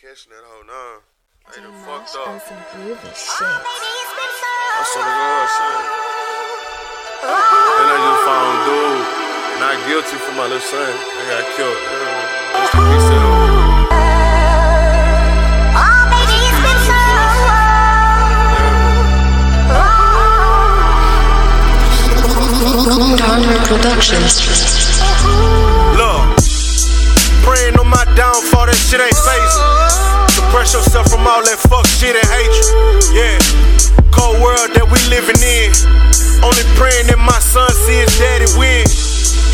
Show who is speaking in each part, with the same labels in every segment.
Speaker 1: catching that hoe now. I done fucked up.
Speaker 2: on some groovy shit.
Speaker 1: I swear to God, son. Then I just found dude not guilty for my little son. I got killed. Rest in peace to them.
Speaker 3: Donner Productions.
Speaker 1: Downfall, that shit ain't phasing. Suppress yourself from all that fuck shit and hatred. Yeah, cold world that we living in. Only praying that my son see his daddy win.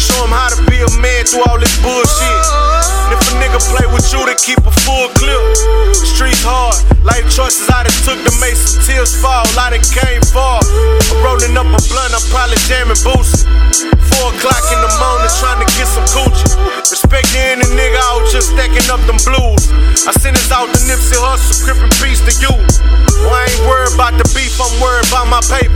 Speaker 1: Show him how to be a man through all this bullshit. And if a nigga play with you, to keep a full clip. Streets hard, life choices I done took to make some tears fall. I done came far. I'm rolling up a blunt, I'm probably jamming boosting. Four o'clock in the morning, trying to just up them blues. I send this out to Nipsey Hussle, crippin' peace to you. Well, I ain't worried about the beef, I'm worried about my paper.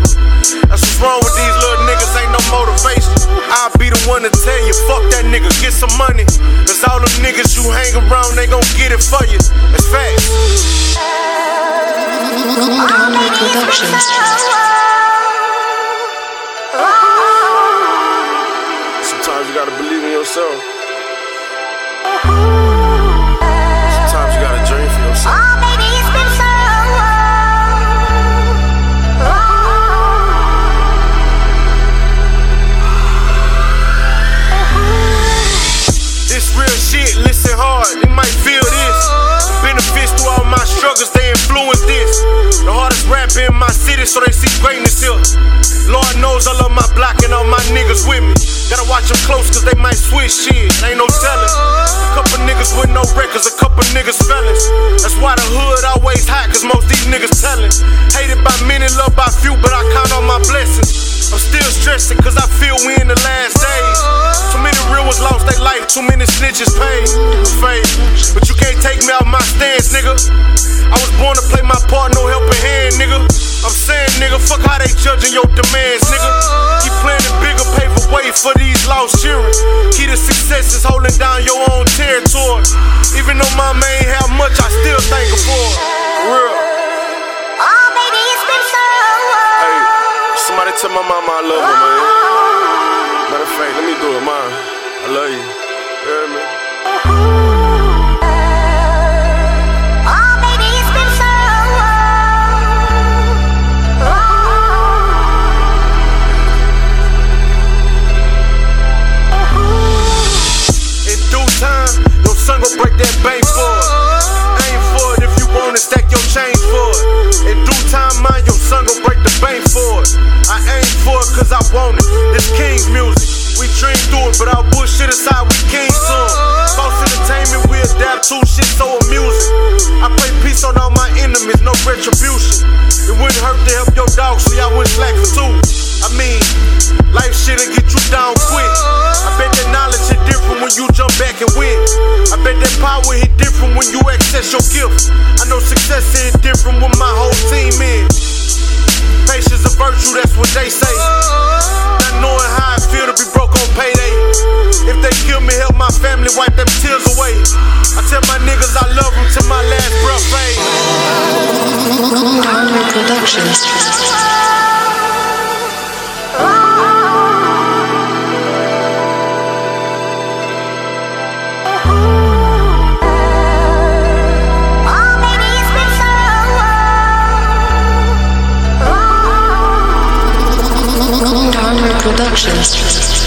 Speaker 1: That's what's wrong with these little niggas, ain't no motivation. I'll be the one to tell you, fuck that nigga, get some money. Cause all them niggas you hang around, they gon' get it for you. It's facts. Sometimes you gotta believe in yourself. In my city, so they see greatness here. Lord knows I love my block and all my niggas with me. Gotta watch them close, cause they might switch shit, ain't no telling. A couple niggas with no records, a couple niggas felons. That's why the hood always hot, cause most these niggas telling. Hated by many, loved by few, but I count all my blessings. I'm still stressing, cause I feel we in the last days. Too many real ones lost their life, too many snitches paid. But you can't take me out my stance, nigga. I was born to play my part, no nigga. I'm saying, nigga, fuck how they judging your demands, nigga. Keep playing the bigger paper weight for these lost children. Key to success is holding down your own territory. Even though my man ain't have much, I still thank her for it. Real. Hey, somebody tell my mama I love her, man. Matter of fact, let me do it, mom. I love you. You hear me? King's music. We dream through it, but our bullshit aside, we king soon. False entertainment, we adapt to shit so amusing. I pray peace on all my enemies, no retribution. It wouldn't hurt to help your dog, so y'all wouldn't slack for two. I mean, life shit'll get you down quick. I bet that knowledge hit different when you jump back and win. I bet that power hit different when you access your gift. I know success hit different when my whole team in. Patience a virtue, that's what they say. Family wipe them tears away. I tell my niggas I love them till my last breath fade.
Speaker 3: Productions. Productions.